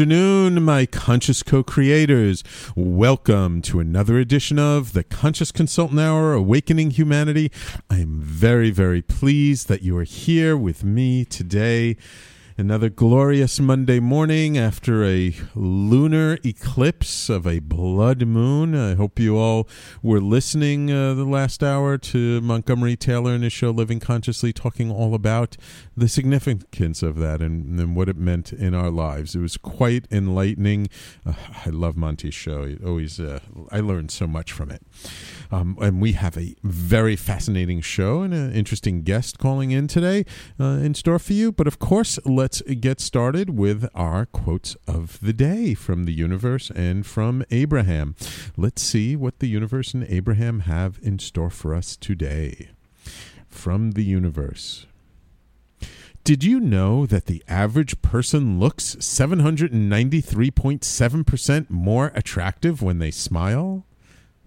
Afternoon, my conscious co creators. Welcome to another edition of the Conscious Consultant Hour Awakening Humanity. I am very, very pleased that you are here with me today. Another glorious Monday morning after a lunar eclipse of a blood moon. I hope you all were listening uh, the last hour to Montgomery Taylor and his show Living Consciously, talking all about the significance of that and, and what it meant in our lives. It was quite enlightening. Uh, I love Monty's show. It always, uh, I learned so much from it. Um, and we have a very fascinating show and an interesting guest calling in today uh, in store for you. But of course, let's get started with our quotes of the day from the universe and from Abraham. Let's see what the universe and Abraham have in store for us today. From the universe. Did you know that the average person looks 793.7% more attractive when they smile?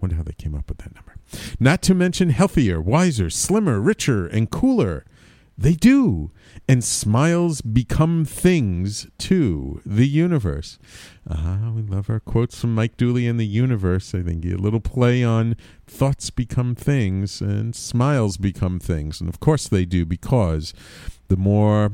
Wonder how they came up with that number. Not to mention healthier, wiser, slimmer, richer, and cooler. They do. And smiles become things too. The universe. Ah, we love our quotes from Mike Dooley in the universe. I think a little play on thoughts become things and smiles become things. And of course they do because the more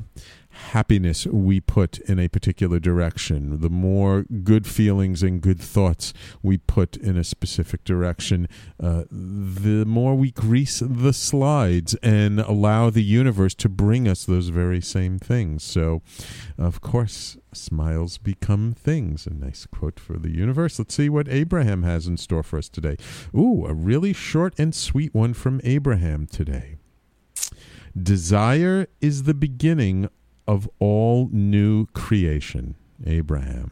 happiness we put in a particular direction, the more good feelings and good thoughts we put in a specific direction, uh, the more we grease the slides and allow the universe to bring us those very same things. So, of course, smiles become things. A nice quote for the universe. Let's see what Abraham has in store for us today. Ooh, a really short and sweet one from Abraham today. Desire is the beginning of all new creation, Abraham.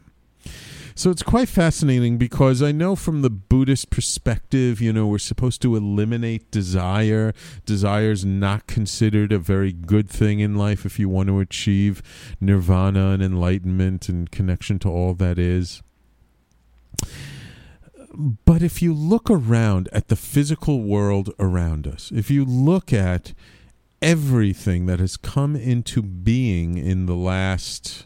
So it's quite fascinating because I know from the Buddhist perspective, you know, we're supposed to eliminate desire. Desire is not considered a very good thing in life if you want to achieve nirvana and enlightenment and connection to all that is. But if you look around at the physical world around us, if you look at everything that has come into being in the last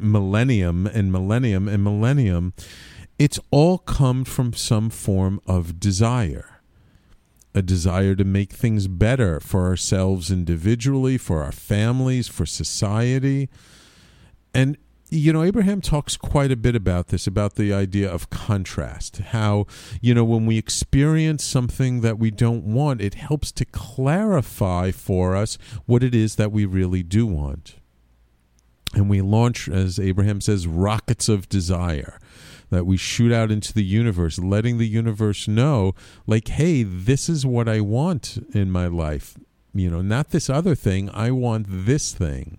millennium and millennium and millennium, it's all come from some form of desire. A desire to make things better for ourselves individually, for our families, for society. And you know, Abraham talks quite a bit about this, about the idea of contrast. How, you know, when we experience something that we don't want, it helps to clarify for us what it is that we really do want. And we launch, as Abraham says, rockets of desire that we shoot out into the universe, letting the universe know, like, hey, this is what I want in my life. You know, not this other thing. I want this thing.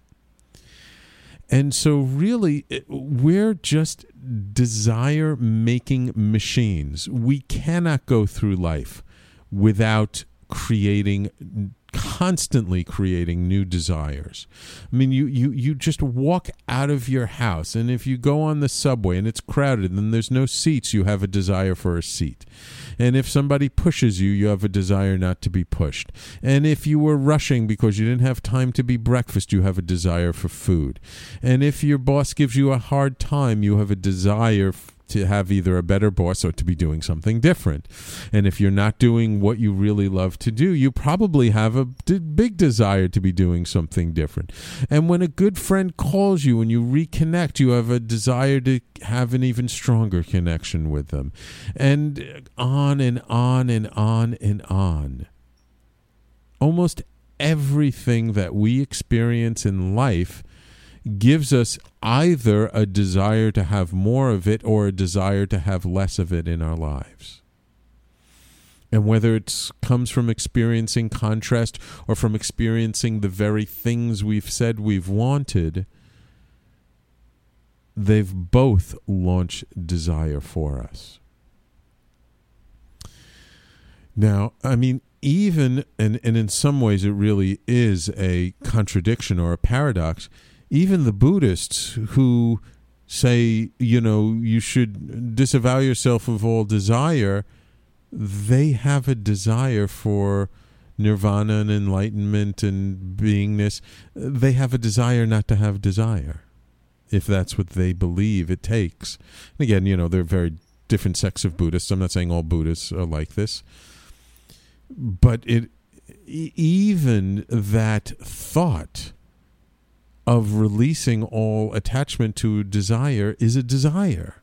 And so, really, eh, we're just desire making machines. We cannot go through life without creating constantly creating new desires. I mean, you, you, you just walk out of your house, and if you go on the subway and it's crowded and there's no seats, you have a desire for a seat. And if somebody pushes you, you have a desire not to be pushed. And if you were rushing because you didn't have time to be breakfast, you have a desire for food. And if your boss gives you a hard time, you have a desire to have either a better boss or to be doing something different. And if you're not doing what you really love to do, you probably have a d- big desire to be doing something different. And when a good friend calls you and you reconnect, you have a desire to have an even stronger connection with them. And on and on and on and on. Almost everything that we experience in life gives us either a desire to have more of it or a desire to have less of it in our lives. And whether it comes from experiencing contrast or from experiencing the very things we've said we've wanted, they've both launched desire for us. Now, I mean, even, and, and in some ways it really is a contradiction or a paradox even the Buddhists who say, you know, you should disavow yourself of all desire, they have a desire for nirvana and enlightenment and beingness. They have a desire not to have desire, if that's what they believe it takes. And again, you know, they're very different sects of Buddhists. I'm not saying all Buddhists are like this, but it even that thought of releasing all attachment to desire is a desire.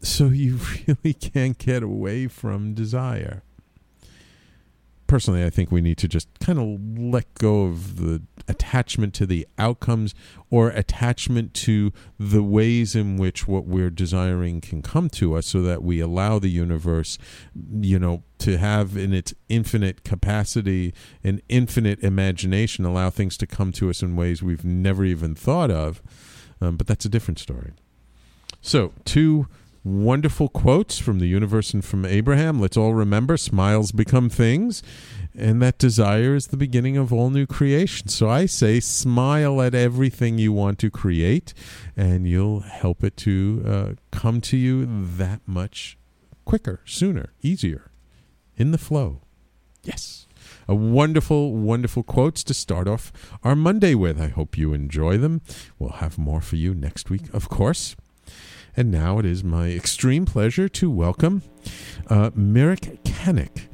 So you really can't get away from desire personally, I think we need to just kind of let go of the attachment to the outcomes or attachment to the ways in which what we're desiring can come to us so that we allow the universe, you know, to have in its infinite capacity and infinite imagination, allow things to come to us in ways we've never even thought of. Um, but that's a different story. So, two wonderful quotes from the universe and from Abraham. Let's all remember smiles become things, and that desire is the beginning of all new creation. So I say, smile at everything you want to create, and you'll help it to uh, come to you that much quicker, sooner, easier, in the flow. Yes. A wonderful, wonderful quotes to start off our Monday with. I hope you enjoy them. We'll have more for you next week, of course. And now it is my extreme pleasure to welcome uh, Mirek Kanik,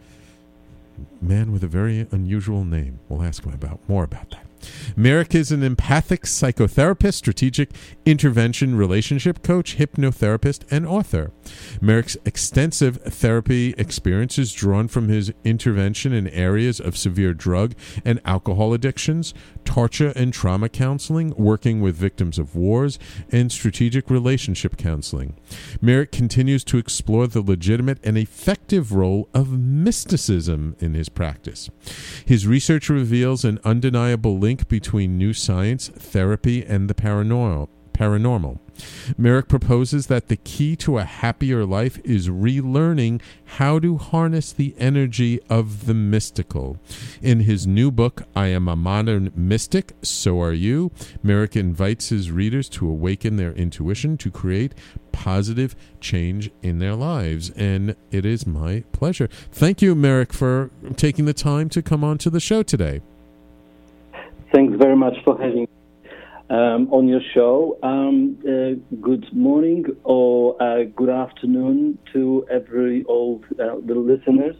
man with a very unusual name. We'll ask him about more about that. Mirek is an empathic psychotherapist, strategic intervention relationship coach, hypnotherapist, and author. Mirek's extensive therapy experience is drawn from his intervention in areas of severe drug and alcohol addictions, torture and trauma counseling, working with victims of wars, and strategic relationship counseling. Mirek continues to explore the legitimate and effective role of mysticism in his practice. His research reveals an undeniable link between new science, therapy, and the paranormal paranormal. Mirek proposes that the key to a happier life is relearning how to harness the energy of the mystical. In his new book, I Am a Modern Mystic, So Are You, Mirek invites his readers to awaken their intuition to create positive change in their lives. And it is my pleasure. Thank you, Mirek, for taking the time to come on to the show today. Thanks very much for having um, on your show. Um, uh, good morning or uh, good afternoon to every all uh, the listeners.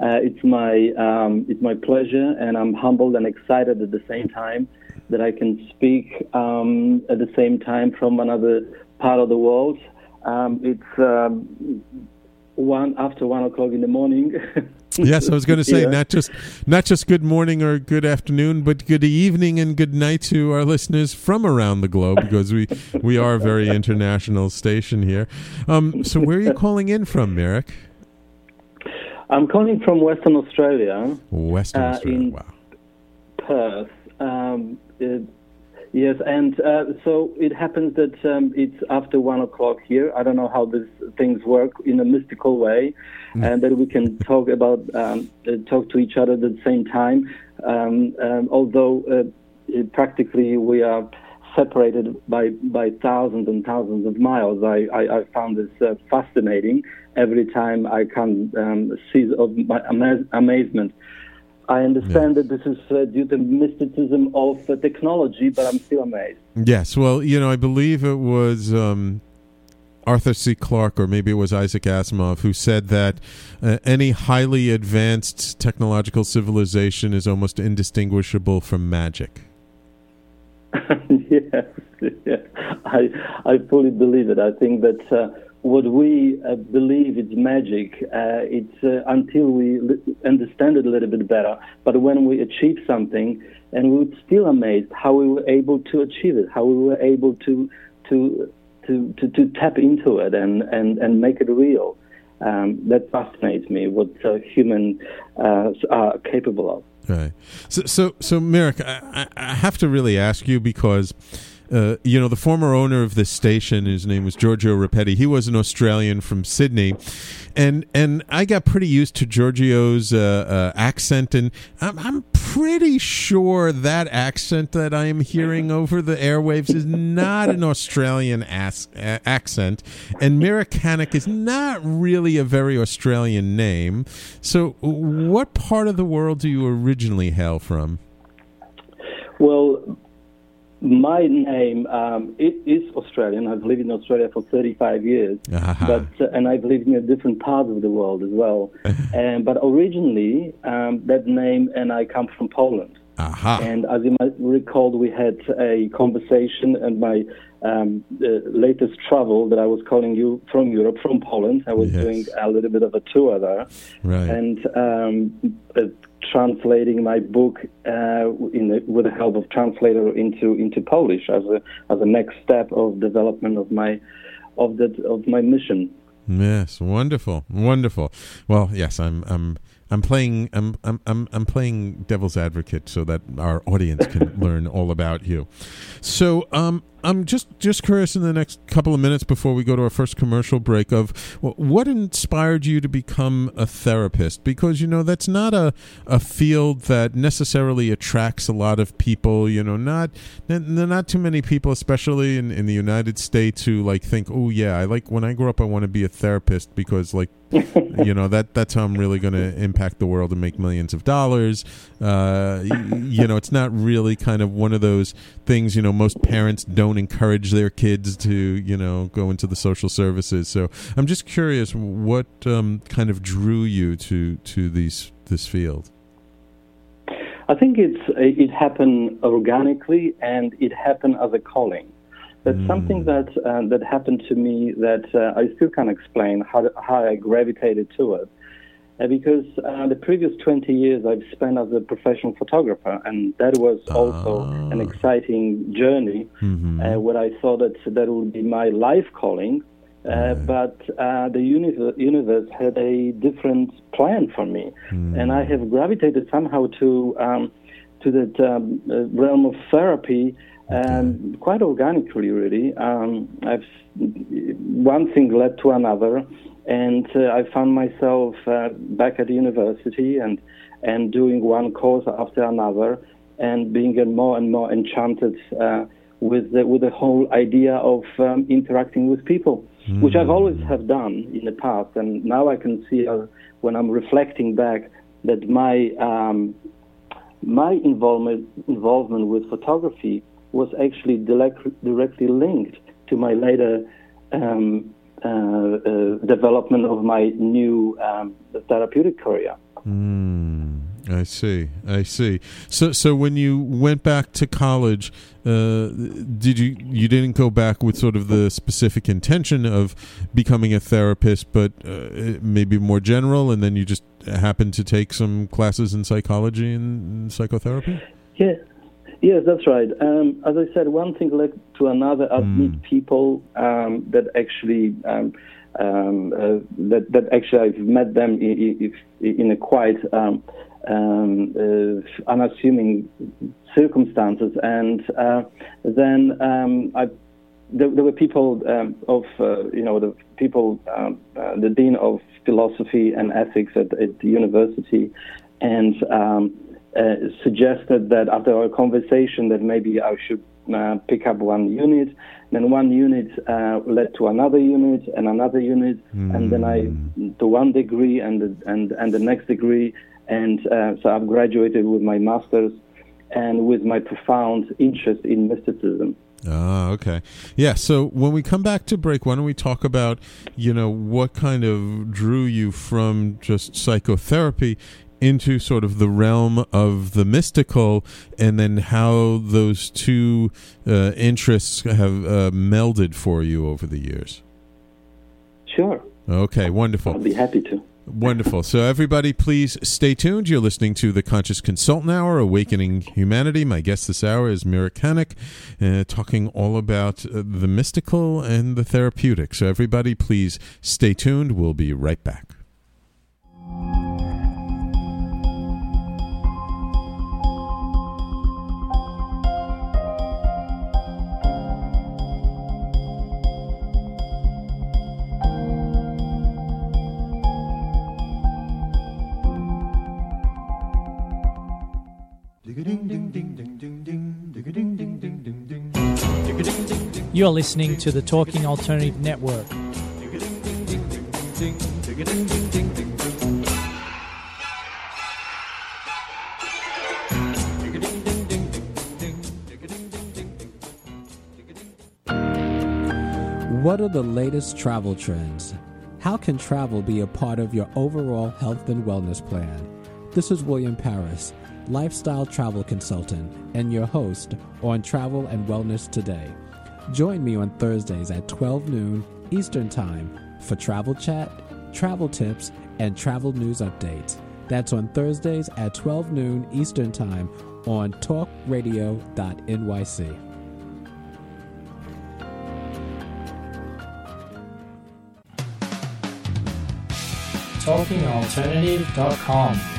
Uh, it's my um, it's my pleasure, and I'm humbled and excited at the same time that I can speak um, at the same time from another part of the world. Um, it's um, one after one o'clock in the morning. yes, I was going to say yeah. not just not just good morning or good afternoon, but good evening and good night to our listeners from around the globe because we we are a very international station here. Um, so where are you calling in from, Mirek? I'm calling from Western Australia. Western uh, Australia, wow. Perth. Um, it, Yes, and uh, so it happens that um, it's after one o'clock here. I don't know how these things work in a mystical way, mm. and that we can talk about um, uh, talk to each other at the same time. Um, um although uh, practically we are separated by by thousands and thousands of miles, I I, I found this uh, fascinating. Every time I can um, see of my amaz- amazement I understand that this is uh, due to mysticism of uh, technology, but I'm still amazed. Yes, well, you know, I believe it was um, Arthur C. Clarke, or maybe it was Isaac Asimov, who said that uh, any highly advanced technological civilization is almost indistinguishable from magic. yes, yes, I I fully believe it. I think that uh, what we uh, believe is magic, uh, it's uh, until we understand it a little bit better. But when we achieve something, and we were still amazed how we were able to achieve it, how we were able to to to, to, to tap into it and, and, and make it real. Um, that fascinates me, what uh, humans uh, are capable of. Right. So, so, so Mirek, I, I have to really ask you because uh, you know, the former owner of this station, his name was Giorgio Rapetti. He was an Australian from Sydney, and and I got pretty used to Giorgio's uh, uh, accent, and I'm, I'm pretty sure that accent that I am hearing over the airwaves is not an Australian as- accent, and Mirek is not really a very Australian name. So, what part of the world do you originally hail from? Well, my name um, it is Australian. I've lived in Australia for 35 years, uh-huh. but uh, and I've lived in a different parts of the world as well. and but originally, um, that name and I come from Poland. Uh-huh. And as you might recall, we had a conversation and my um, latest travel that I was calling you from Europe, from Poland. I was yes. doing a little bit of a tour there, right. and um, uh, translating my book uh, the, with the help of translator into into Polish as a as a next step of development of my of that of my mission. Yes, wonderful, wonderful. Well, yes, I'm I'm I'm playing I'm I'm I'm, I'm playing devil's advocate so that our audience can learn all about you. So, um, I'm just just curious in the next couple of minutes before we go to our first commercial break of what inspired you to become a therapist? Because you know that's not a a field that necessarily attracts a lot of people you know not not too many people especially in in the United States who like think oh yeah I like when I grow up I want to be a therapist because like you know that that's how I'm really going to impact the world and make millions of dollars. Uh, you know it's not really kind of one of those things you know most parents don't don't encourage their kids to you know go into the social services. So I'm just curious, what um, kind of drew you to to these this field? I think it's it happened organically and it happened as a calling. That's mm. something that uh, that happened to me that uh, I still can't explain how how I gravitated to it. Uh, because uh, the previous 20 years I've spent as a professional photographer, and that was also an ah. exciting journey mm-hmm. uh, where I thought that that would be my life calling. Uh, but uh, the universe, universe, had a different plan for me, mm. and I have gravitated somehow to um, to that um, uh, realm of therapy, um, quite organically, really. Um, I've one thing led to another, and uh, I found myself uh, back at university and and doing one course after another, and being more and more enchanted uh, with the, with the whole idea of um, interacting with people, mm. which I've always have done in the past, and now I can see uh, when I'm reflecting back that my um, my involvement involvement with photography was actually direct, directly linked to my later um, development of my new um, therapeutic career. Mm, I see. I see. So, so when you went back to college, uh, did you you didn't go back with sort of the specific intention of becoming a therapist, but uh, maybe more general, and then you just happened to take some classes in psychology and psychotherapy? Yeah, Yes, that's right. Um, as I said, one thing led to another. I mm. meet people um, that actually um, um, uh, that that actually I've met them in, in a quite um, um, uh, unassuming circumstances, and uh, then I. There, there, were people of, uh, you know, the people, uh, the dean of philosophy and ethics at, at the university, and uh, suggested that after our conversation that maybe I should uh, pick up one unit. Then one unit uh, led to another unit and another unit, mm. and then I hmm. to one degree and the, and and the next degree, and uh, so I've graduated with my master's and with my profound interest in mysticism. Ah, okay. Yeah, so when we come back to break, why don't we talk about, you know, what kind of drew you from just psychotherapy into sort of the realm of the mystical and then how those two uh, interests have uh, melded for you over the years? Sure. Okay, wonderful. I'll be happy to. Wonderful. So, everybody, please stay tuned. You're listening to the Conscious Consultant Hour, Awakening Humanity. My guest this hour is Mirek Kanik, uh, talking all about uh, the mystical and the therapeutic. So, everybody, please stay tuned. We'll be right back. You're listening to the Talking Alternative Network. What are the latest travel trends? How can travel be a part of your overall health and wellness plan? This is William Paris, lifestyle travel consultant, and your host on Travel and Wellness Today. Join me on Thursdays at 12 noon Eastern Time for travel chat, travel tips, and travel news updates. That's on Thursdays at 12 noon Eastern Time on talkradio.nyc. TalkingAlternative.com.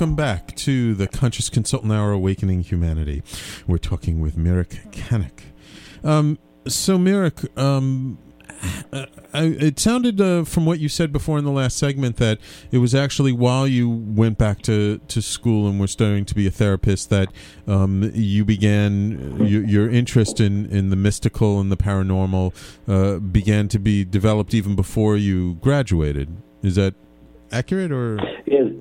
welcome back to the Conscious Consultant Hour Awakening Humanity. We're talking with Mirek Kanik. Um, so, Mirek, um, I, it sounded uh, from what you said before in the last segment that it was actually while you went back to, to school and were starting to be a therapist that um, you began your, your interest in, in the mystical and the paranormal uh, began to be developed even before you graduated. Is that accurate or? Yes,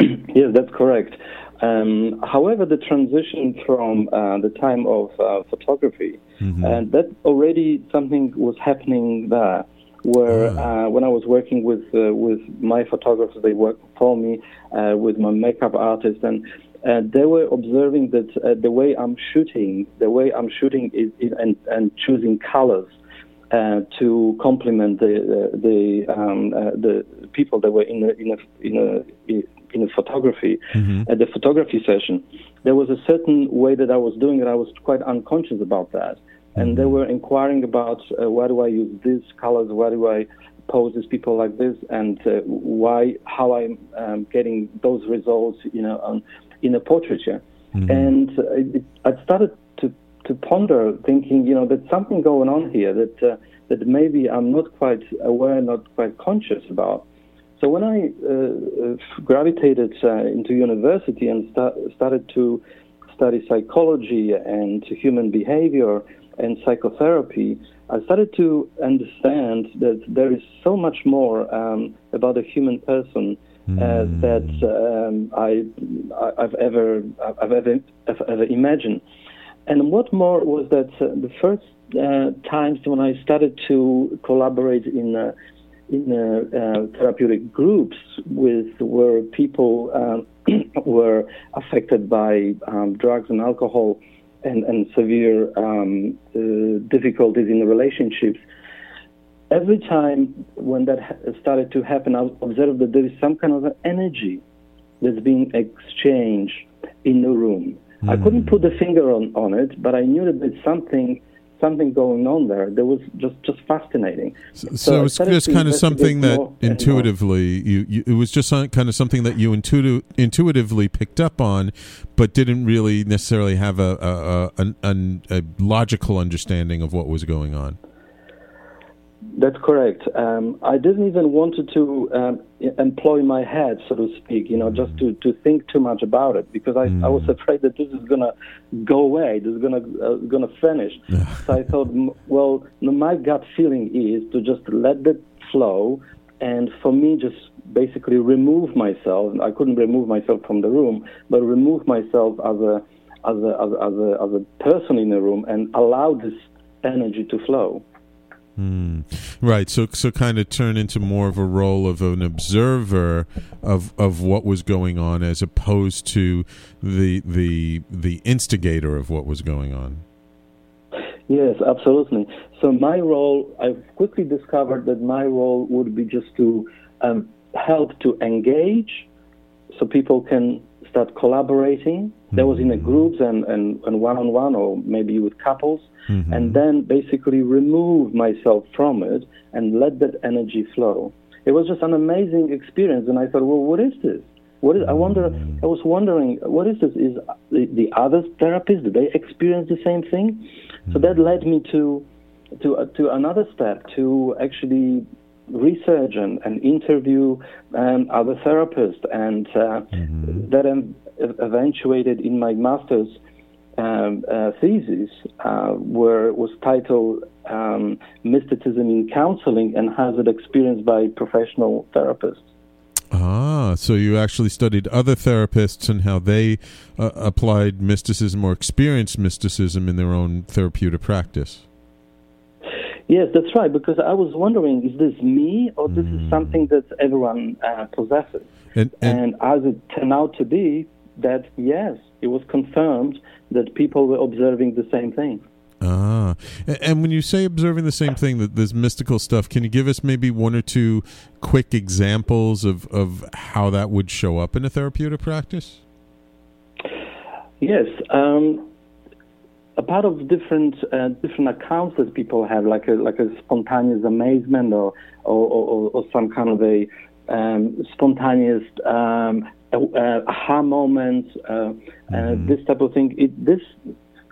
yes, that's correct. Um, however, the transition from uh, the time of uh, photography, Mhm. and that already something was happening there. Where Ah. uh, when I was working with uh, with my photographers, they worked for me uh, with my makeup artist, and uh, they were observing that uh, the way I'm shooting, the way I'm shooting is, is and, and choosing colors uh, to complement the uh, the um, uh, the people that were in a, in a, in a, in a photography at the photography session. There was a certain way that I was doing it. I was quite unconscious about that, and they were inquiring about uh, why do I use these colors? Why do I pose these people like this? And uh, why how I'm um, getting those results? You know, in a portraiture. And uh, it, I started to to ponder, thinking, you know, there's something going on here that uh, that maybe I'm not quite aware, not quite conscious about. So when I uh, uh, gravitated uh, into university and sta- started to study psychology and human behavior and psychotherapy, I started to understand that there is so much more um, about a human person uh, that um, I, I've ever I've ever I've ever imagined. And what more was that uh, the first uh, times when I started to collaborate in in uh, uh, therapeutic groups with where people um, were affected by um, drugs and alcohol and, and severe um, uh, difficulties in the relationships. Every time when that started to happen, I observed that there is some kind of an energy that's being exchanged in the room. I couldn't put the finger on, on it, but I knew that there's something something going on there that was just just fascinating. So, so it's just kind of something that intuitively you, you, it was just uh, kind of something that you intuitive, intuitively picked up on, but didn't really necessarily have a a, a, a, a logical understanding of what was going on. That's correct. Um, I didn't even want to um, employ my head, so to speak, you know, just to, to think too much about it because I, mm. I was mm. afraid that this is going to go away, this is going to uh, to finish. so I thought, well, my gut feeling is to just let it flow, and for me, just basically remove myself. I couldn't remove myself from the room, but remove myself as a as a as a, as a, as a person in the room and allow this energy to flow. Mm. Right. So so kind of turn into more of a role of an observer of of what was going on as opposed to the the the instigator of what was going on. Yes, absolutely. So my role, I quickly discovered that my role would be just to um, help to engage, so people can start collaborating. That was in a mm-hmm. groups and, and, and one-on-one or maybe with couples. Mm-hmm. And then basically remove myself from it and let that energy flow. It was just an amazing experience. And I thought, well, what is this? What is, I wonder. Mm-hmm. I was wondering, what is this? Is the, the other therapists do they experience the same thing? Mm-hmm. So that led me to to uh, to another step to actually research and, and interview um, other therapists, and uh, mm-hmm. that eventuated in my master's um, uh, thesis, uh, where was titled um, "Mysticism in Counseling and Hazard Experienced by Professional Therapists." Ah, so you actually studied other therapists and how they uh, applied mysticism or experienced mysticism in their own therapeutic practice. Yes, that's right. Because I was wondering, is this me or this mm. is something that everyone uh, possesses? And, and, and, as it turned out to be, that yes, it was confirmed that people were observing the same thing. Ah, and when you say observing the same thing, that there's mystical stuff, can you give us maybe one or two quick examples of, of how that would show up in a therapeutic practice? Yes, um, a part of different uh, different accounts that people have, like a like a spontaneous amazement or or, or, or some kind of a um, spontaneous um, uh, aha uh, mm-hmm. this type of thing. It, this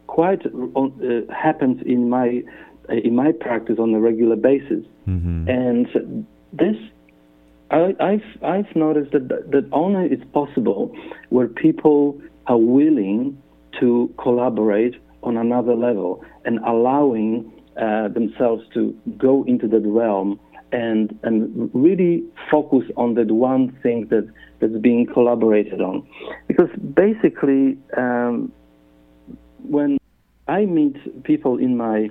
quite uh, happens in my in my practice on a regular basis, mm-hmm. and this I, have I've noticed that that only is possible where people are willing to collaborate on another level and allowing uh, themselves to go into that realm and and really focus on that one thing that that's being collaborated on, because basically um, when I meet people in my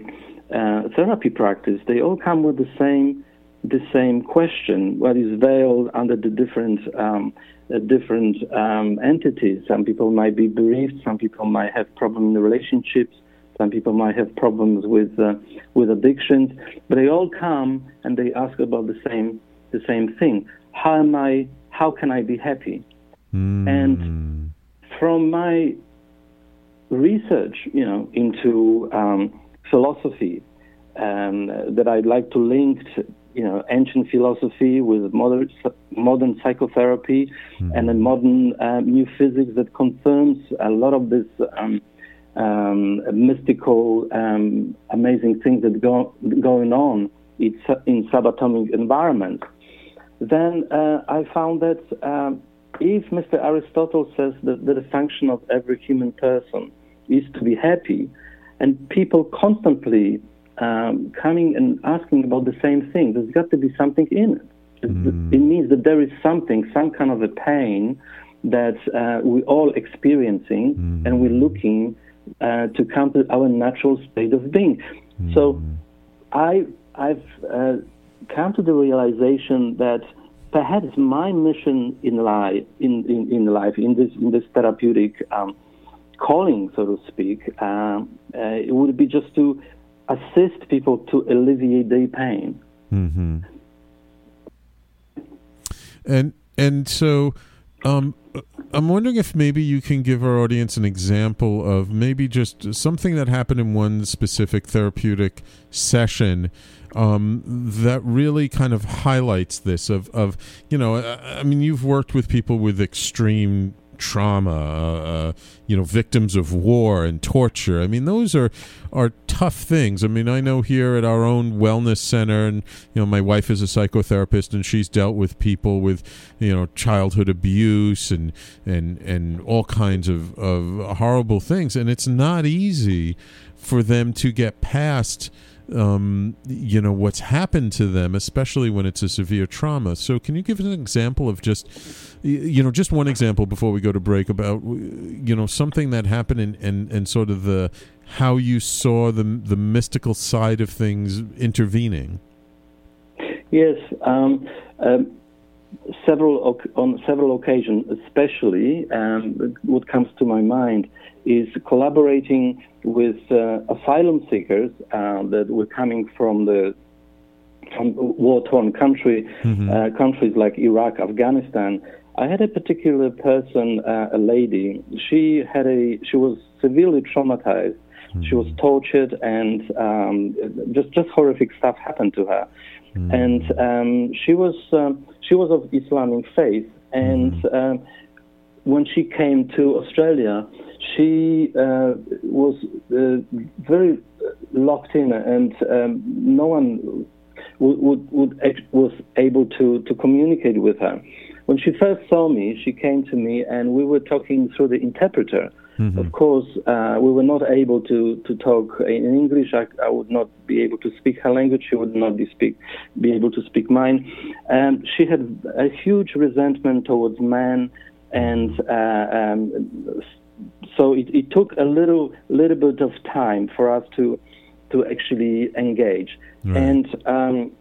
uh, therapy practice, they all come with the same the same question: what is veiled under the different um, uh, different um, entities. Some people might be bereaved. Some people might have problems in relationships. Some people might have problems with uh, with addictions. But they all come and they ask about the same the same thing. How am I? How can I be happy? Mm. And from my research, you know, into um, philosophy, um, that I'd like to link to, you know, ancient philosophy with modern modern psychotherapy mm-hmm. and a modern uh, new physics that confirms a lot of this um, um, mystical, um, amazing things that go going on in, in subatomic environments. Then uh, I found that um, if Mr. Aristotle says that, that the function of every human person is to be happy, and people constantly um, coming and asking about the same thing. There's got to be something in it. Mm. It means that there is something, some kind of a pain that uh, we're all experiencing, mm. and we're looking uh, to come to our natural state of being. Mm. So, I I've uh, come to the realization that perhaps my mission in life, in, in, in life, in this in this therapeutic um, calling, so to speak, um, uh, it would be just to assist people to alleviate their pain. Mm-hmm. And and so, um, I'm wondering if maybe you can give our audience an example of maybe just something that happened in one specific therapeutic session um, that really kind of highlights this. Of, of you know, I, I mean, you've worked with people with extreme trauma, uh, uh, you know, victims of war and torture. I mean, those are are tough things. I mean, I know here at our own wellness center, and you know, my wife is a psychotherapist, and she's dealt with people with you know childhood abuse and and and all kinds of of horrible things, and it's not easy for them to get past um, you know what's happened to them, especially when it's a severe trauma. So, can you give an example of just, you know, just one example before we go to break about, you know, something that happened and and, and sort of the how you saw the the mystical side of things intervening. Yes. Um, um, several on several occasions, especially, um, what comes to my mind is collaborating with uh, asylum seekers uh, that were coming from the from war-torn country, mm-hmm. uh, countries like Iraq, Afghanistan. I had a particular person, uh, a lady. She had a she was severely traumatized. Mm-hmm. She was tortured, and um, just just horrific stuff happened to her. Mm-hmm. And um, she was um, she was of Islamic faith, and mm-hmm. um, when she came to Australia, she uh, was uh, very locked in, and um, no one would, would, would, was able to, to communicate with her. When she first saw me, she came to me, and we were talking through the interpreter. Mm-hmm. Of course, uh, we were not able to, to talk in English. I, I, would not be able to speak her language. She would not be speak be able to speak mine. And she had a huge resentment towards men, and uh, um, so it, it, took a little little bit of time for us to to actually engage. Right. And um,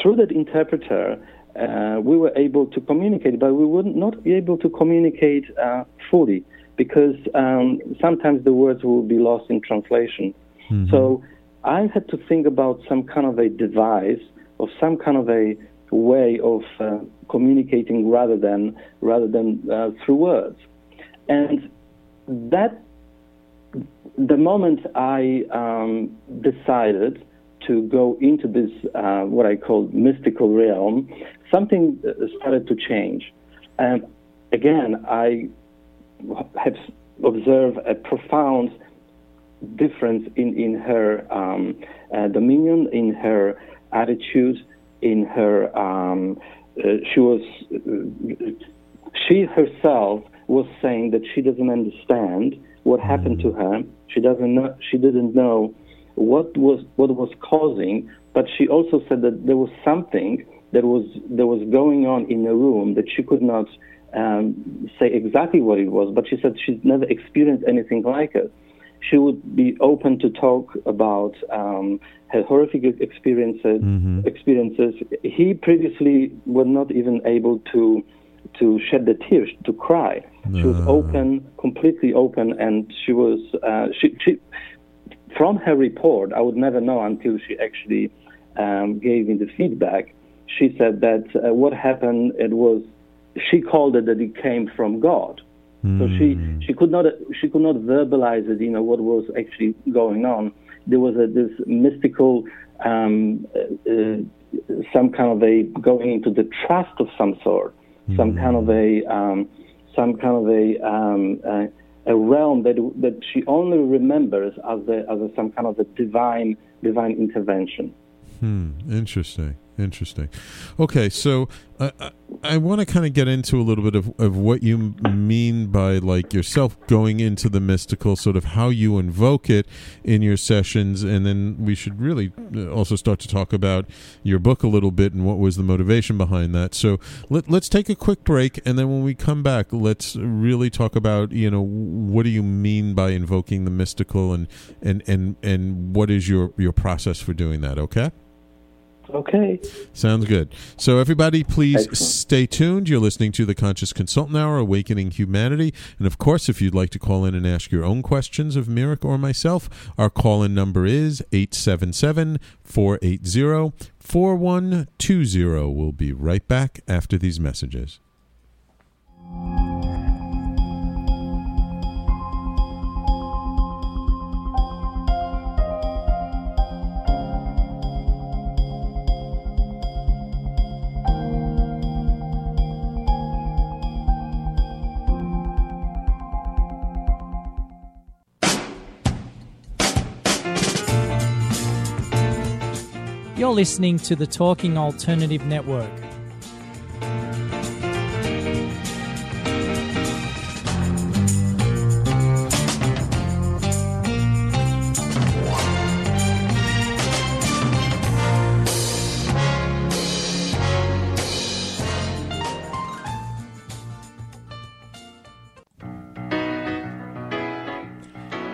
through that interpreter, uh, we were able to communicate, but we would not be able to communicate uh, fully because um, sometimes the words will be lost in translation. Mm-hmm. So I had to think about some kind of a device or some kind of a way of uh, communicating rather than rather than uh, through words. And that the moment I um, decided to go into this uh, what I call mystical realm, something uh, started to change. And again, I have observed a profound difference in in her um, uh, dominion, in her attitude, in her. Um, uh, she was uh, she herself was saying that she doesn't understand what happened to her. She doesn't know. She didn't know what was what was causing. But she also said that there was something that was that was going on in the room that she could not um, say exactly what it was. But she said she's never experienced anything like it. She would be open to talk about um, her horrific experiences. Mm-hmm. Experiences. He previously was not even able to to shed the tears, to cry. She was open, completely open, and she was uh, she, she, from her report. I would never know until she actually um, gave me the feedback. She said that uh, what happened it was she called it that it came from God. Mm. So she hmm. she could not she could not verbalize it. You know what was actually going on. There was a, this mystical. Um, uh, uh some kind of a going into the trust of some sort some kind of a um, some kind of a um, uh, a realm that that she only remembers as a, as a, some kind of a divine divine intervention. Hmm. Interesting. Interesting. Okay, so uh, I, I want to kind of get into a little bit of, of what you mean by like yourself going into the mystical, sort of how you invoke it in your sessions, and then we should really uh, also start to talk about your book a little bit and what was the motivation behind that. So let, let's take a quick break, and then when we come back, let's really talk about you know what do you mean by invoking the mystical, and and and and what is your your process for doing that? Okay. Okay. Sounds good. So, everybody, please Excellent. stay tuned. You're listening to the Conscious Consultant Hour, Awakening Humanity. And of course, if you'd like to call in and ask your own questions of Mirek or myself, our call in number is 877 480 4120. We'll be right back after these messages. You're listening to the Talking Alternative Network.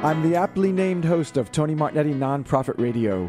I'm the aptly named host of Tony Martignetti Nonprofit Radio.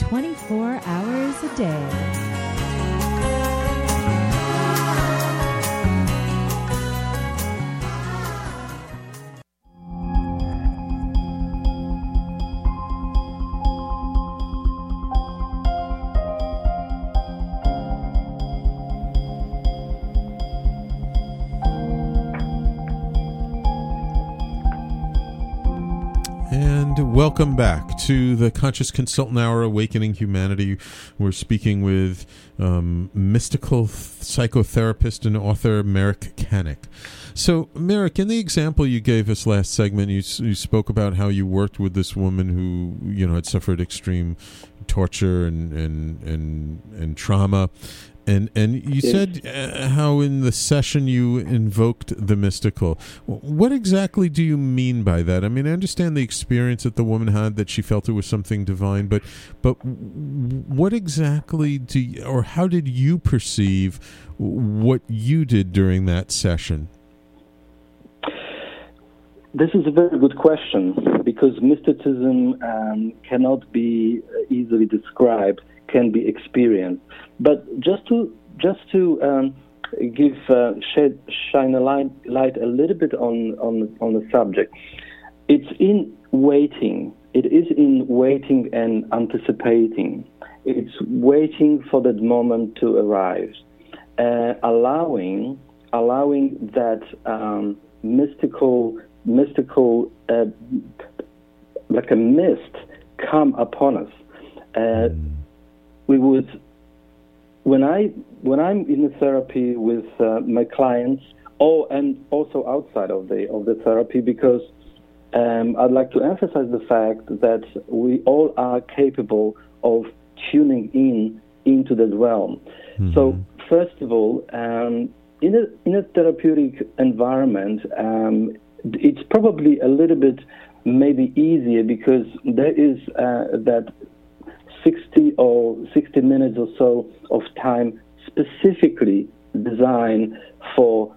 24 hours a day. Welcome back to the Conscious Consultant Hour Awakening Humanity. We're speaking with um, mystical psychotherapist and author Mirek Kanik. So, Mirek, in the example you gave us last segment, you, you spoke about how you worked with this woman who, you know, had suffered extreme torture and and and, and trauma, and and you said uh, how in the session you invoked the mystical. What exactly do you mean by that? I mean, I understand the experience that the woman had that she felt it was something divine, but but what exactly do you, or how did you perceive what you did during that session? This is a very good question because mysticism um, cannot be uh, easily described, can be experienced. But just to just to um, give uh, shed, shine a light, light a little bit on, on on the subject, it's in waiting. It is in waiting and anticipating. It's waiting for that moment to arrive, uh, allowing allowing that um, mystical mystical uh, like a mist come upon us. Uh, we would when I when I'm in the therapy with uh, my clients, or and also outside of the of the therapy, because um, I'd like to emphasize the fact that we all are capable of tuning in into that realm. So first of all, um, in a in a therapeutic environment, um, it's probably a little bit maybe easier because there is uh, that 60 or 60 minutes or so of time specifically designed for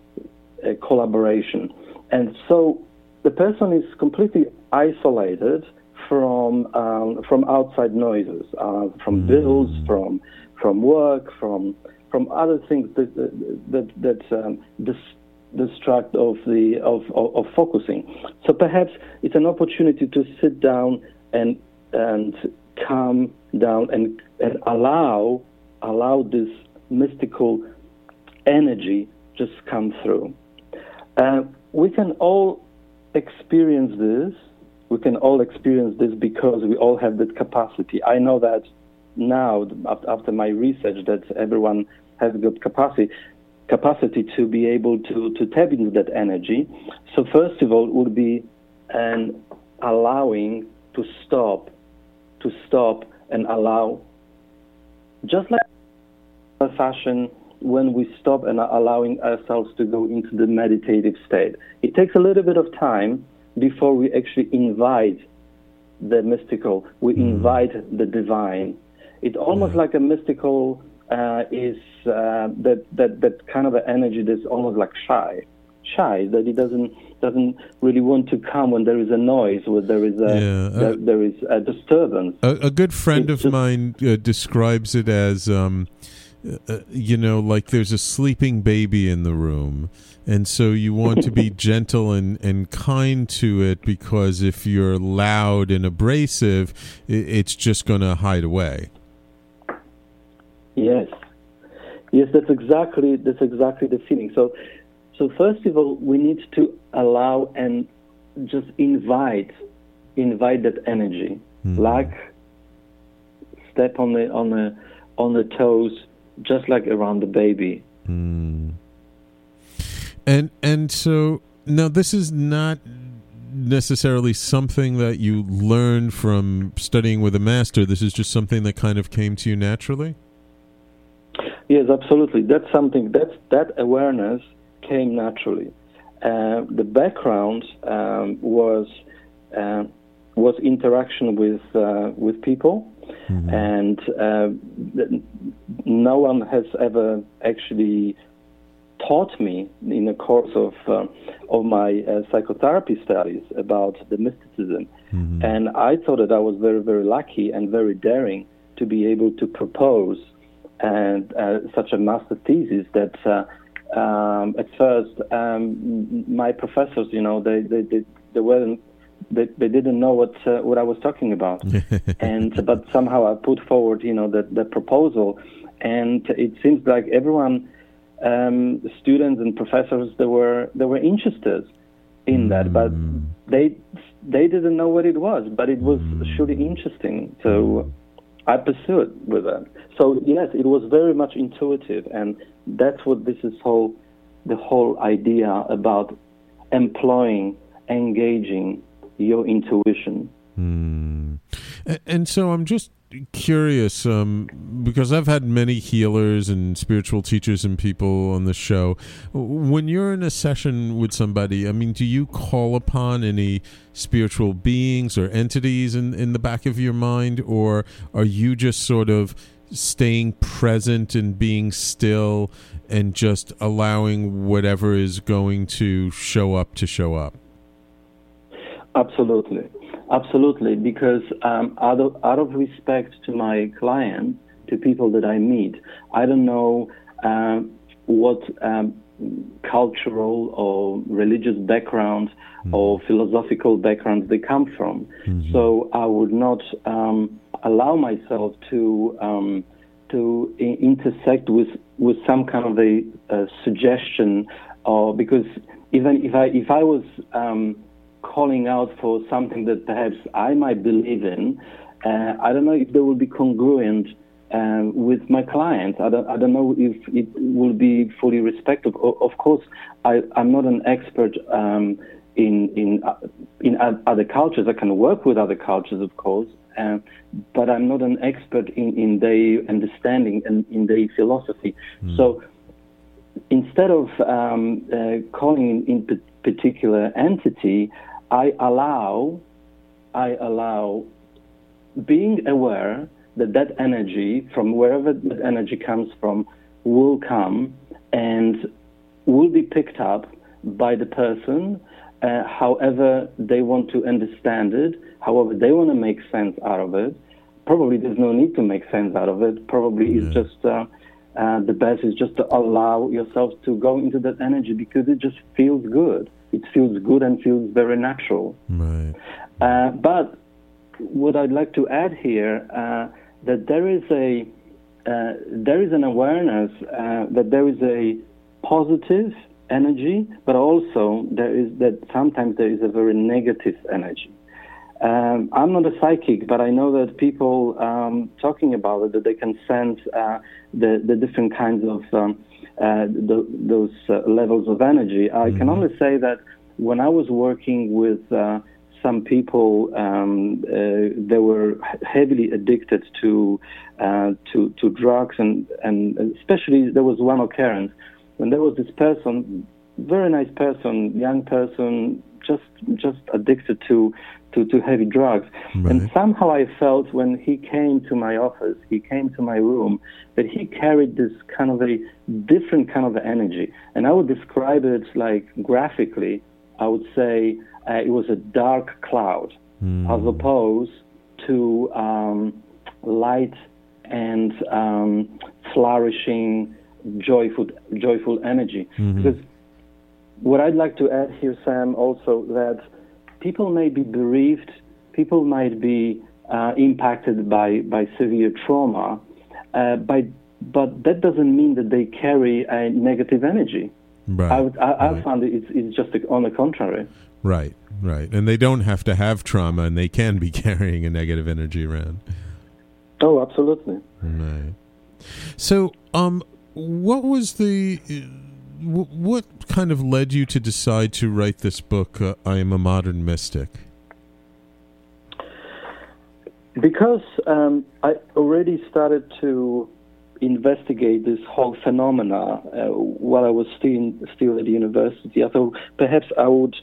uh, collaboration. And so the person is completely isolated from um, from outside noises, uh, from bills, from from work, from from other things that that that um, dis- distract of the of, of, of focusing. So perhaps it's an opportunity to sit down and and calm down and, and allow allow this mystical energy just come through. Uh, we can all experience this. We can all experience this because we all have that capacity. I know that now, after my research, that everyone has got capacity capacity to be able to, to tap into that energy. So first of all, would be an allowing to stop, to stop and allow, just like a fashion when we stop and are allowing ourselves to go into the meditative state. It takes a little bit of time before we actually invite the mystical, we invite the divine. It's almost like a mystical uh, is uh, that, that that kind of energy that's almost like shy, shy that he doesn't doesn't really want to come when there is a noise, when there is a Yeah, uh, there, there is a disturbance. A, a good friend It's of just- mine uh, describes it as, um, uh, you know, like there's a sleeping baby in the room. And so you want to be gentle and, and kind to it because if you're loud and abrasive, i it's just going to hide away. Yes, yes, that's exactly that's exactly the feeling. So, so first of all, we need to allow and just invite invite that energy, Mhm. like step on the on the on the toes, just like around the baby. Mm. And and so now this is not necessarily something that you learned from studying with a master. This is just something that kind of came to you naturally. Yes, absolutely. That's something that's that awareness came naturally. Uh, the background um, was uh, was interaction with uh, with people, and uh, no one has ever actually taught me in the course of uh, of my uh, psychotherapy studies about the mysticism, and I thought that I was very very lucky and very daring to be able to propose and uh, such a master thesis that. Um, at first, um, my professors, you know, they they, they, they weren't they, they didn't know what uh, what I was talking about, and but somehow I put forward, you know, the the proposal, and it seems like everyone, um, students and professors, they were they were interested in that, but they they didn't know what it was, but it was surely interesting, so I pursued with that. So yes, it was very much intuitive, and that's what this is whole the whole idea about employing, engaging your intuition. A- And so I'm just curious um, because I've had many healers and spiritual teachers and people on the show. When you're in a session with somebody, I mean, do you call upon any spiritual beings or entities in, in the back of your mind, or are you just sort of staying present and being still and just allowing whatever is going to show up to show up? Absolutely, absolutely. Because um, out of out of respect to my clients, to people that I meet, I don't know um, what um, cultural or religious background or philosophical background they come from. So I would not um, allow myself to um, to I- intersect with with some kind of a, uh suggestion, or because even if I if I was um, calling out for something that perhaps I might believe in, uh, I don't know if they will be congruent um, with my clients. I don't, I don't know if it will be fully respected. O- of course, I, I'm not an expert um, in in uh, in other cultures. I can work with other cultures, of course, uh, but I'm not an expert in, in their understanding and in their philosophy. So instead of um, uh, calling in, in p- particular entity, I allow, I allow being aware that that energy, from wherever that energy comes from, will come and will be picked up by the person, uh, however they want to understand it, however they want to make sense out of it. Probably there's no need to make sense out of it. Probably it's just uh, uh, the best is just to allow yourself to go into that energy because it just feels good. It feels good and feels very natural. Right. Uh, but what I'd like to add here uh, that there is a uh, there is an awareness uh, that there is a positive energy, but also there is that sometimes there is a very negative energy. Um, I'm not a psychic, but I know that people um, talking about it that they can sense uh, the the different kinds of um, uh, the, those uh, levels of energy. I can only say that when I was working with uh, some people, um, uh, they were heavily addicted to uh, to to drugs, and and especially there was one occurrence when there was this person, very nice person, young person, just just addicted to to, to heavy drugs. And somehow I felt when he came to my office, he came to my room, that he carried this kind of a different kind of energy. And I would describe it like graphically, I would say uh, it was a dark cloud as opposed to um, light and um, flourishing, joyful, joyful energy. Because what I'd like to add here, Sam, also that people may be bereaved, people might be uh, impacted by, by severe trauma, uh, by but that doesn't mean that they carry a negative energy. Right. I, would, I, I right. found it, it's, it's just on the contrary. Right, right. And they don't have to have trauma and they can be carrying a negative energy around. Oh, absolutely. Right. So, um, what was the. Uh, what kind of led you to decide to write this book, uh, I Am a Modern Mystic? Because um, I already started to investigate this whole phenomena uh, while I was still still at university. I thought perhaps I would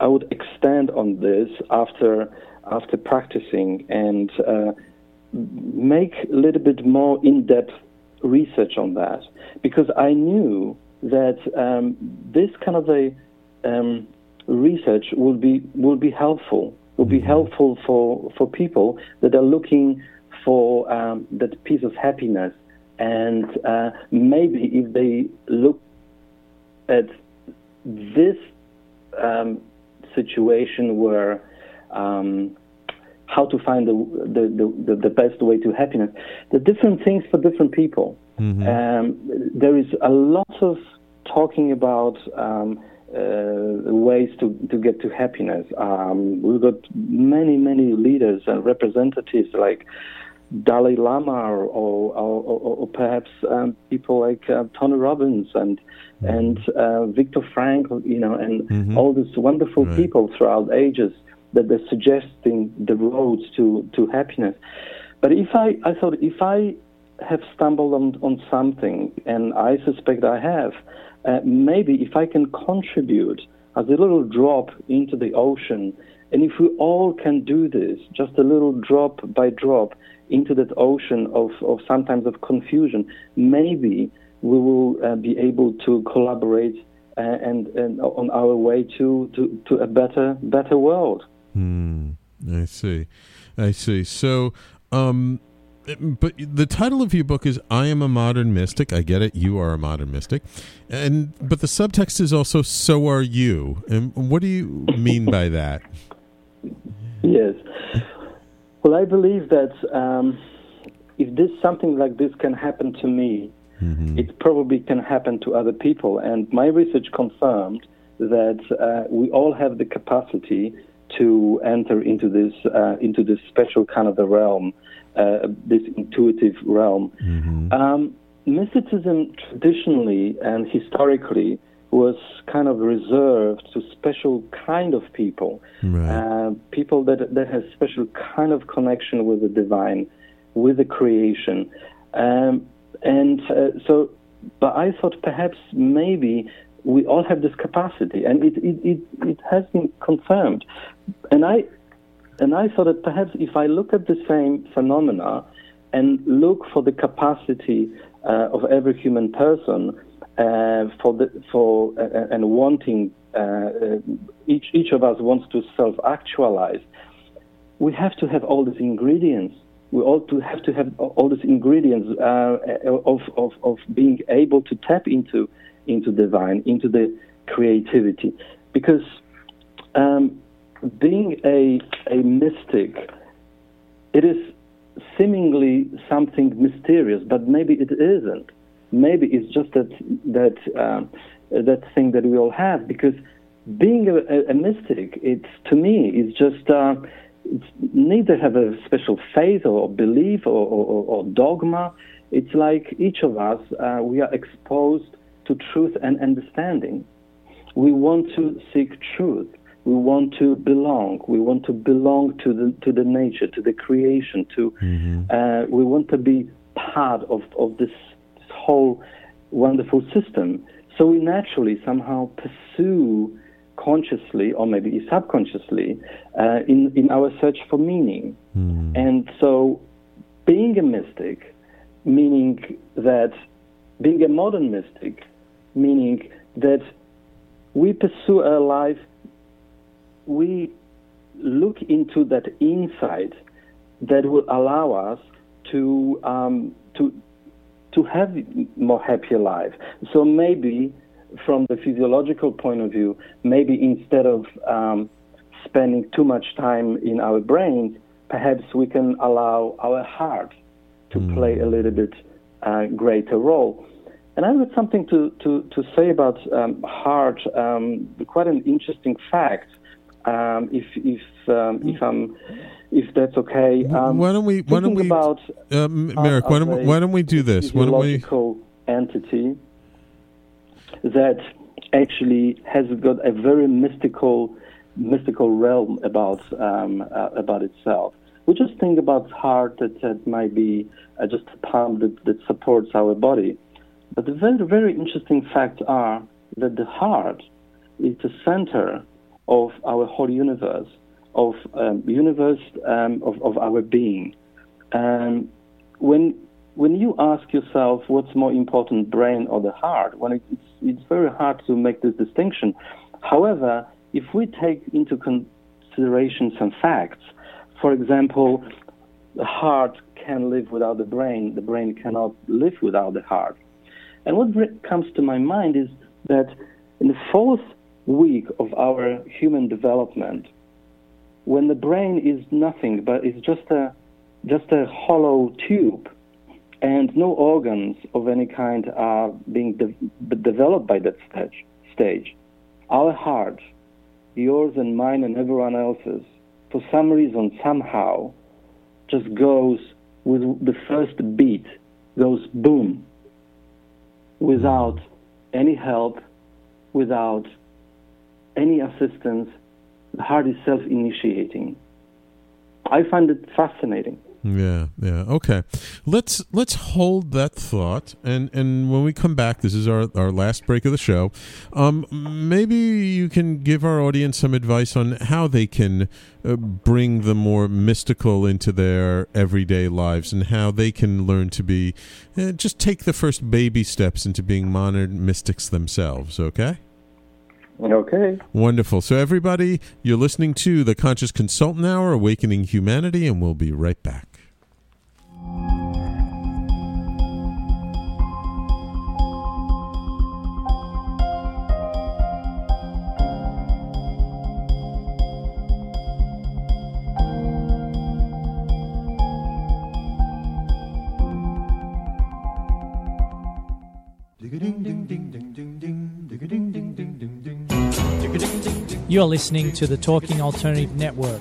I would extend on this after after practicing and uh, make a little bit more in depth research on that because I knew that um, this kind of a um, research will be will be helpful will be helpful for for people that are looking for um, that piece of happiness and uh, maybe if they look at this um, situation where um, how to find the, the, the, the, best way to happiness, the different things for different people. Mm-hmm. Um, there is a lot of talking about um, uh, ways to, to get to happiness. Um, we've got many, many leaders and representatives like Dalai Lama or, or, or, or perhaps um, people like uh, Tony Robbins and Mm-hmm. and uh, Viktor Frankl, you know, and Mhm. all these wonderful Right. people throughout ages that they're suggesting the roads to, to happiness. But if I, I thought if I have stumbled on, on something, and I suspect I have, uh, maybe if I can contribute as a little drop into the ocean, and if we all can do this, just a little drop by drop into that ocean of, of sometimes of confusion, maybe we will uh, be able to collaborate uh, and, and on our way to, to, to a better better world. Hmm. I see. I see. So, um, but the title of your book is "I am a modern mystic." I get it. You are a modern mystic, and but the subtext is also "So are you." And what do you mean by that? Yes. Well, I believe that um, if this something like this can happen to me, it probably can happen to other people. And my research confirmed that uh, we all have the capacity to enter into this uh, into this special kind of a realm, uh, this intuitive realm. Um, mysticism traditionally and historically was kind of reserved to special kind of people, Right. uh, people that that has special kind of connection with the divine, with the creation, um, and uh, so. But I thought perhaps maybe we all have this capacity, and it it, it, it has been confirmed, and I and I thought that perhaps if I look at the same phenomena and look for the capacity uh, of every human person uh, for the for uh, and wanting uh, uh, each each of us wants to self-actualize, we have to have all these ingredients. We all to have to have all these ingredients uh, of, of of being able to tap into into divine, into the creativity, because um, being a a mystic, it is seemingly something mysterious, but maybe it isn't. Maybe it's just that that um, that thing that we all have. Because being a, a, a mystic, it's to me, it's just uh, it's neither have a special faith or belief or, or, or dogma. It's like each of us, uh, we are exposed to truth and understanding. We want to seek truth. We want to belong. We want to belong to the to the nature, to the creation. To uh, we want to be part of of this, this whole wonderful system. So we naturally somehow pursue consciously or maybe subconsciously uh, in in our search for meaning. And so, being a mystic, meaning that being a modern mystic, meaning that we pursue our life we look into that insight that will allow us to um, to to have more happier life. So maybe from the physiological point of view, maybe instead of um, spending too much time in our brains, perhaps we can allow our heart to play a little bit uh, greater role. And I've got something to, to, to say about um, heart, um, quite an interesting fact. Um, if if um, if I'm if that's okay. Um, why don't we? Why don't we? About, uh, Mirek, why don't, why don't we do this? Why don't we? entity that actually has got a very mystical mystical realm about um, uh, about itself. We just think about heart that, that might be uh, just a pump that, that supports our body. But the very, very interesting facts are that the heart is the center of our whole universe, of um, universe um, of, of our being. When when you ask yourself what's more important, brain or the heart, when it's, it's very hard to make this distinction. However, if we take into consideration some facts, for example, the heart can live without the brain, the brain cannot live without the heart. And what comes to my mind is that in the fourth week of our human development, when the brain is nothing but is just a just a hollow tube, and no organs of any kind are being de- developed by that stage, stage, our heart, yours and mine and everyone else's, for some reason, somehow, just goes with the first beat, goes boom, without any help, without any assistance. The heart is self initiating. I find it fascinating. Yeah, yeah. Okay. Let's let's hold that thought and and when we come back, this is our our last break of the show. Um maybe you can give our audience some advice on how they can uh, bring the more mystical into their everyday lives and how they can learn to be uh, just take the first baby steps into being modern mystics themselves, okay? Okay. Wonderful. So, everybody, you're listening to the Conscious Consultant Hour, Awakening Humanity, and we'll be right back. You're listening to the Talking Alternative Network.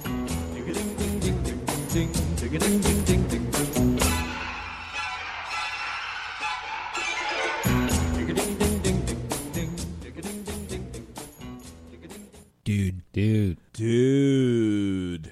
Dude. Dude. Dude.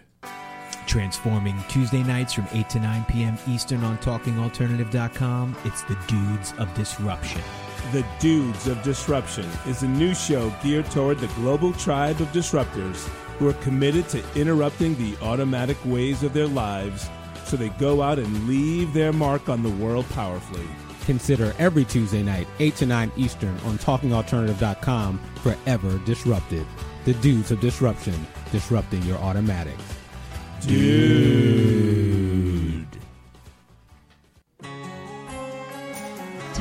Transforming Tuesday nights from 8 to 9 p.m. Eastern on TalkingAlternative.com. It's the Dudes of Disruption. The Dudes of Disruption is a new show geared toward the global tribe of disruptors who are committed to interrupting the automatic ways of their lives so they go out and leave their mark on the world powerfully. Consider every Tuesday night, 8 to 9 Eastern on TalkingAlternative.com forever disrupted. The Dudes of Disruption, disrupting your automatics. Dude.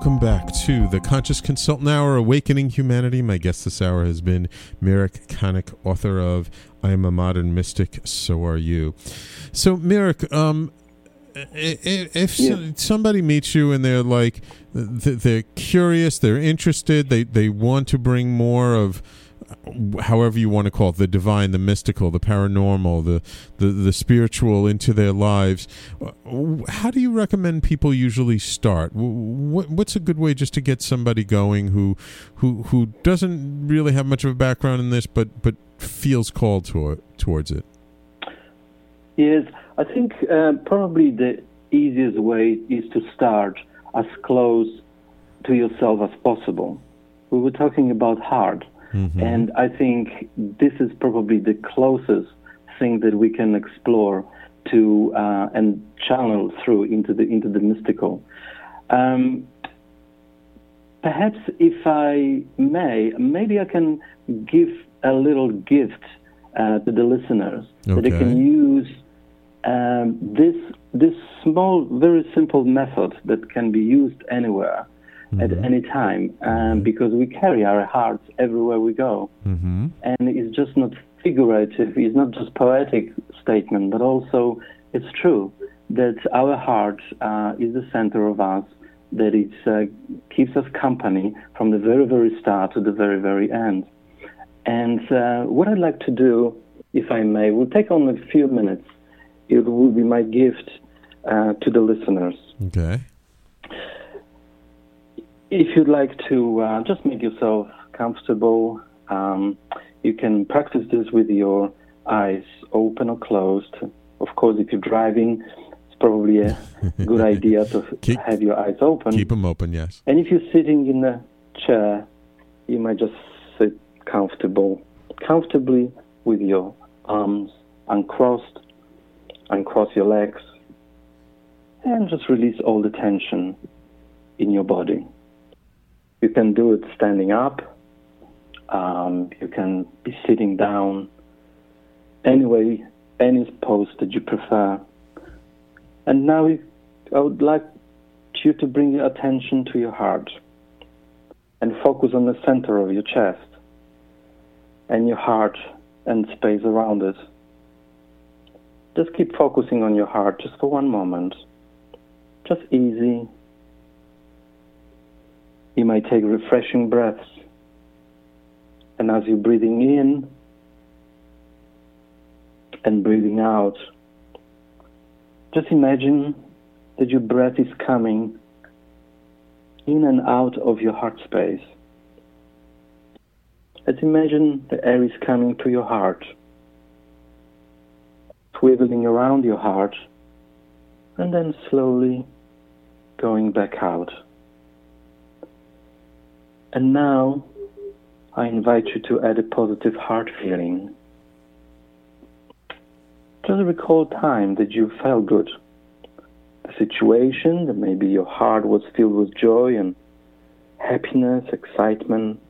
Welcome back to the Conscious Consultant Hour, Awakening Humanity. My guest this hour has been Mirek Kanik, author of I Am a Modern Mystic, So Are You. So, Mirek, um, if yeah. somebody meets you and they're like, they're curious, they're interested, they, they want to bring more of however you want to call it the divine the mystical the paranormal the, the the spiritual into their lives how do you recommend people usually start? What's a good way just to get somebody going who who who doesn't really have much of a background in this but but feels called to, towards it? Yes i think uh, probably the easiest way is to start as close to yourself as possible. We were talking about heart Mm-hmm. And I think this is probably the closest thing that we can explore to uh, and channel through into the into the mystical. Um, perhaps, if I may, maybe I can give a little gift uh, to the listeners that they can use um, this this small, very simple method that can be used anywhere at any time, um, because we carry our hearts everywhere we go, Mm-hmm. and it's just not figurative. It's not just poetic statement, but also it's true that our heart uh, is the center of us. That it uh, keeps us company from the very, very start to the very, very end. And uh, what I'd like to do, if I may, will take only a few minutes. It will be my gift uh, to the listeners. Okay. If you'd like to uh, just make yourself comfortable, um, you can practice this with your eyes open or closed. Of course, if you're driving, it's probably a good idea to Keep- have your eyes open. Keep them open. Yes. And if you're sitting in a chair, you might just sit comfortable, comfortably with your arms uncrossed, uncross your legs, and just release all the tension in your body. You can do it standing up. Um, you can be sitting down. Anyway, any pose that you prefer. And now I would like you to bring your attention to your heart and focus on the center of your chest and your heart and space around it. Just keep focusing on your heart just for one moment. Just easy. You might take refreshing breaths. And as you're breathing in and breathing out, just imagine that your breath is coming in and out of your heart space. Let's imagine the air is coming to your heart, swiveling around your heart, and then slowly going back out. And now I invite you to add a positive heart feeling. Just recall time that you felt good the situation, that maybe your heart was filled with joy and happiness, excitement,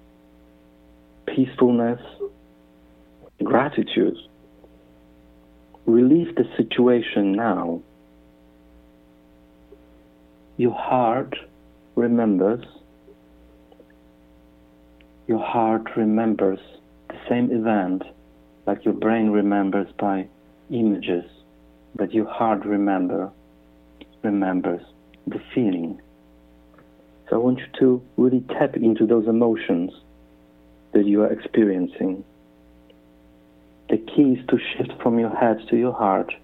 peacefulness, gratitude. Relieve the situation now. Your heart remembers. Your heart remembers the same event like your brain remembers by images, but your heart remember remembers the feeling. So I want you to really tap into those emotions that you are experiencing. The key is to shift from your head to your heart,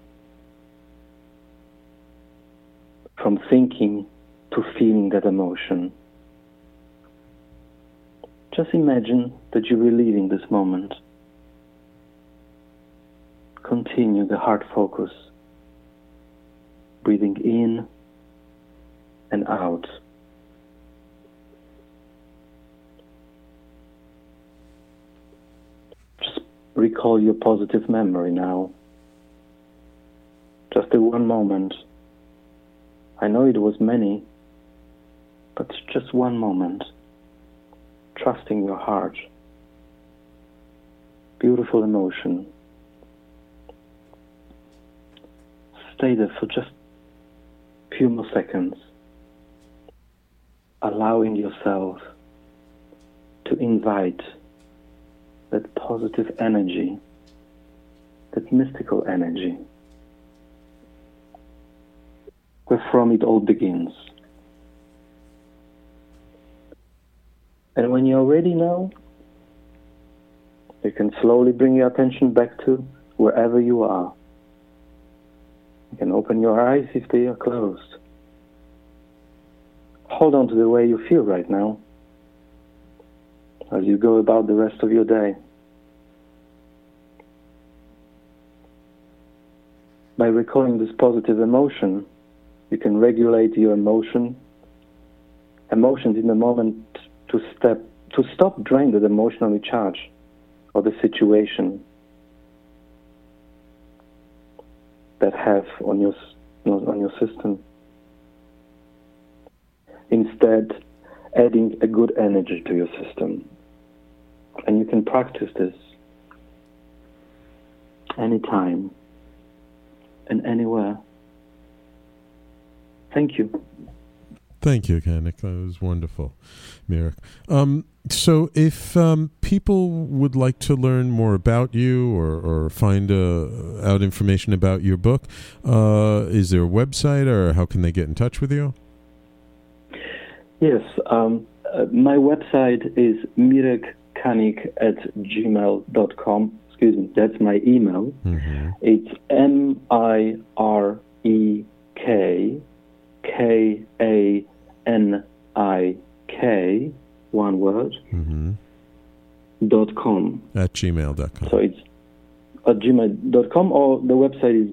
from thinking to feeling that emotion. Just imagine that you're reliving this moment. Continue the heart focus breathing in and out. Just recall your positive memory now. Just a one moment. I know it was many, but just one moment. Trusting your heart. Beautiful emotion. Stay there for just a few more seconds, allowing yourself to invite that positive energy, that mystical energy, where from it all begins. And when you already know, you can slowly bring your attention back to wherever you are. You can open your eyes if they are closed. Hold on to the way you feel right now as you go about the rest of your day. By recalling this positive emotion, you can regulate your emotion, emotions in the moment to step to stop drain the emotionally charge of the situation that have on your on your system. Instead, adding a good energy to your system. And you can practice this anytime and anywhere. Thank you. Thank you, Kanik. That was wonderful, Mirek. Um, so, if um, people would like to learn more about you or, or find uh, out information about your book, uh, is there a website or how can they get in touch with you? Yes, um, uh, my website is mirekkanik at gmail.com. Excuse me, that's my email. Mm-hmm. It's M I R E K K A N I K, one word, Mm-hmm. dot com. At gmail.com. So it's at gmail.com or the website is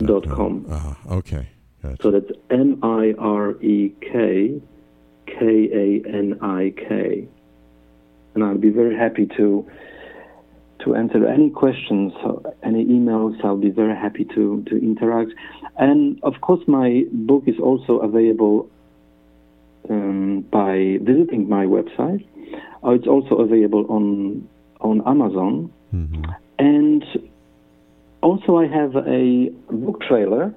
www.mirekkanik.com. Ah, okay. Gotcha. So that's M I R E K K A N I K. And I'll be very happy to to answer any questions, any emails. I'll be very happy to, to interact. And of course, my book is also available um, by visiting my website. Uh, it's also available on on Amazon. Mm-hmm. And also, I have a book trailer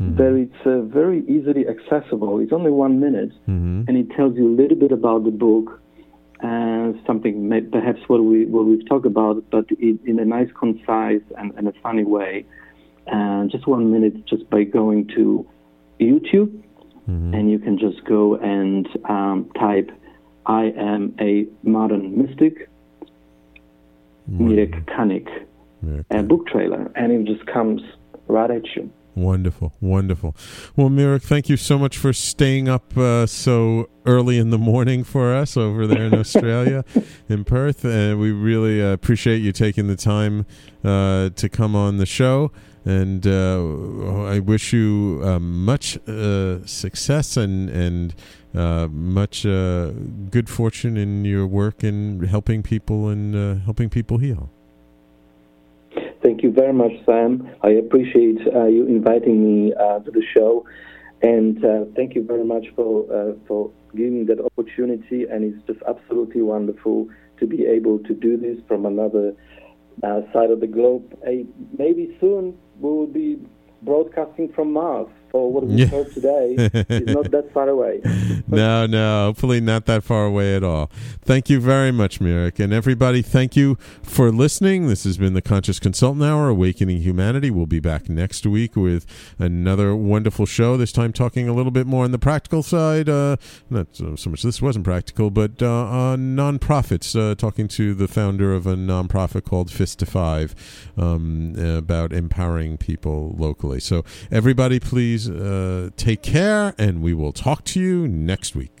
that it's uh, very easily accessible. It's only one minute, Mm-hmm. and it tells you a little bit about the book and something may, perhaps what we what we've talked about, but in, in a nice, concise, and, and a funny way. And just one minute, just by going to YouTube, Mm-hmm. and you can just go and um, type "I am a modern mystic." Mirek Kanik, a book trailer, and it just comes right at you. Wonderful, wonderful. Well, Mirek, thank you so much for staying up uh, so early in the morning for us over there in Australia, in Perth. And we really uh, appreciate you taking the time uh, to come on the show. And uh, I wish you uh, much uh, success and and uh, much uh, good fortune in your work in helping people and uh, helping people heal. Thank you very much, Sam. I appreciate uh, you inviting me uh, to the show, and uh, thank you very much for uh, for giving that opportunity. And it's just absolutely wonderful to be able to do this from another uh, side of the globe. Maybe soon we will be broadcasting from Mars. For what we heard today, it's not that far away. no, no, hopefully not that far away at all. Thank you very much, Mirek. And everybody, thank you for listening. This has been the Conscious Consultant Hour, Awakening Humanity. We'll be back next week with another wonderful show, this time talking a little bit more on the practical side. Uh, not so so much, this wasn't practical, but uh, on nonprofits, uh, talking to the founder of a nonprofit called Fist to Five um, about empowering people locally. So, everybody, please uh, take care, and we will talk to you next week.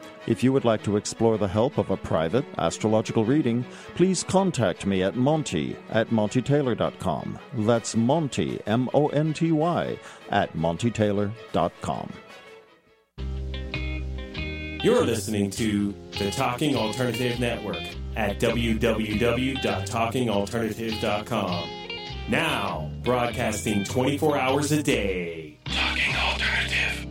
If you would like to explore the help of a private astrological reading, please contact me at Monty at MontyTaylor.com. That's Monty, M O N T Y, at MontyTaylor.com. You're listening to the Talking Alternative Network at www.talkingalternative.com. Now, broadcasting 24 hours a day. Talking Alternative.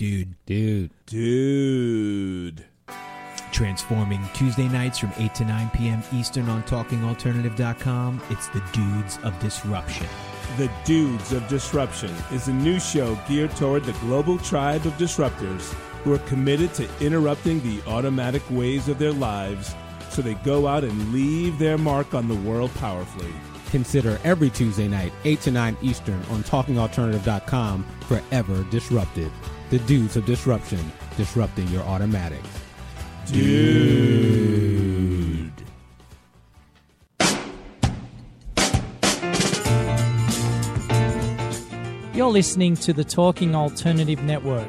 Dude. Dude. Dude. Transforming Tuesday nights from 8 to 9 p.m. Eastern on TalkingAlternative.com. It's the Dudes of Disruption. The Dudes of Disruption is a new show geared toward the global tribe of disruptors who are committed to interrupting the automatic ways of their lives so they go out and leave their mark on the world powerfully. Consider every Tuesday night, 8 to 9 Eastern on TalkingAlternative.com forever disrupted. The Dudes of Disruption, disrupting your automatics. Dude. You're listening to the Talking Alternative Network.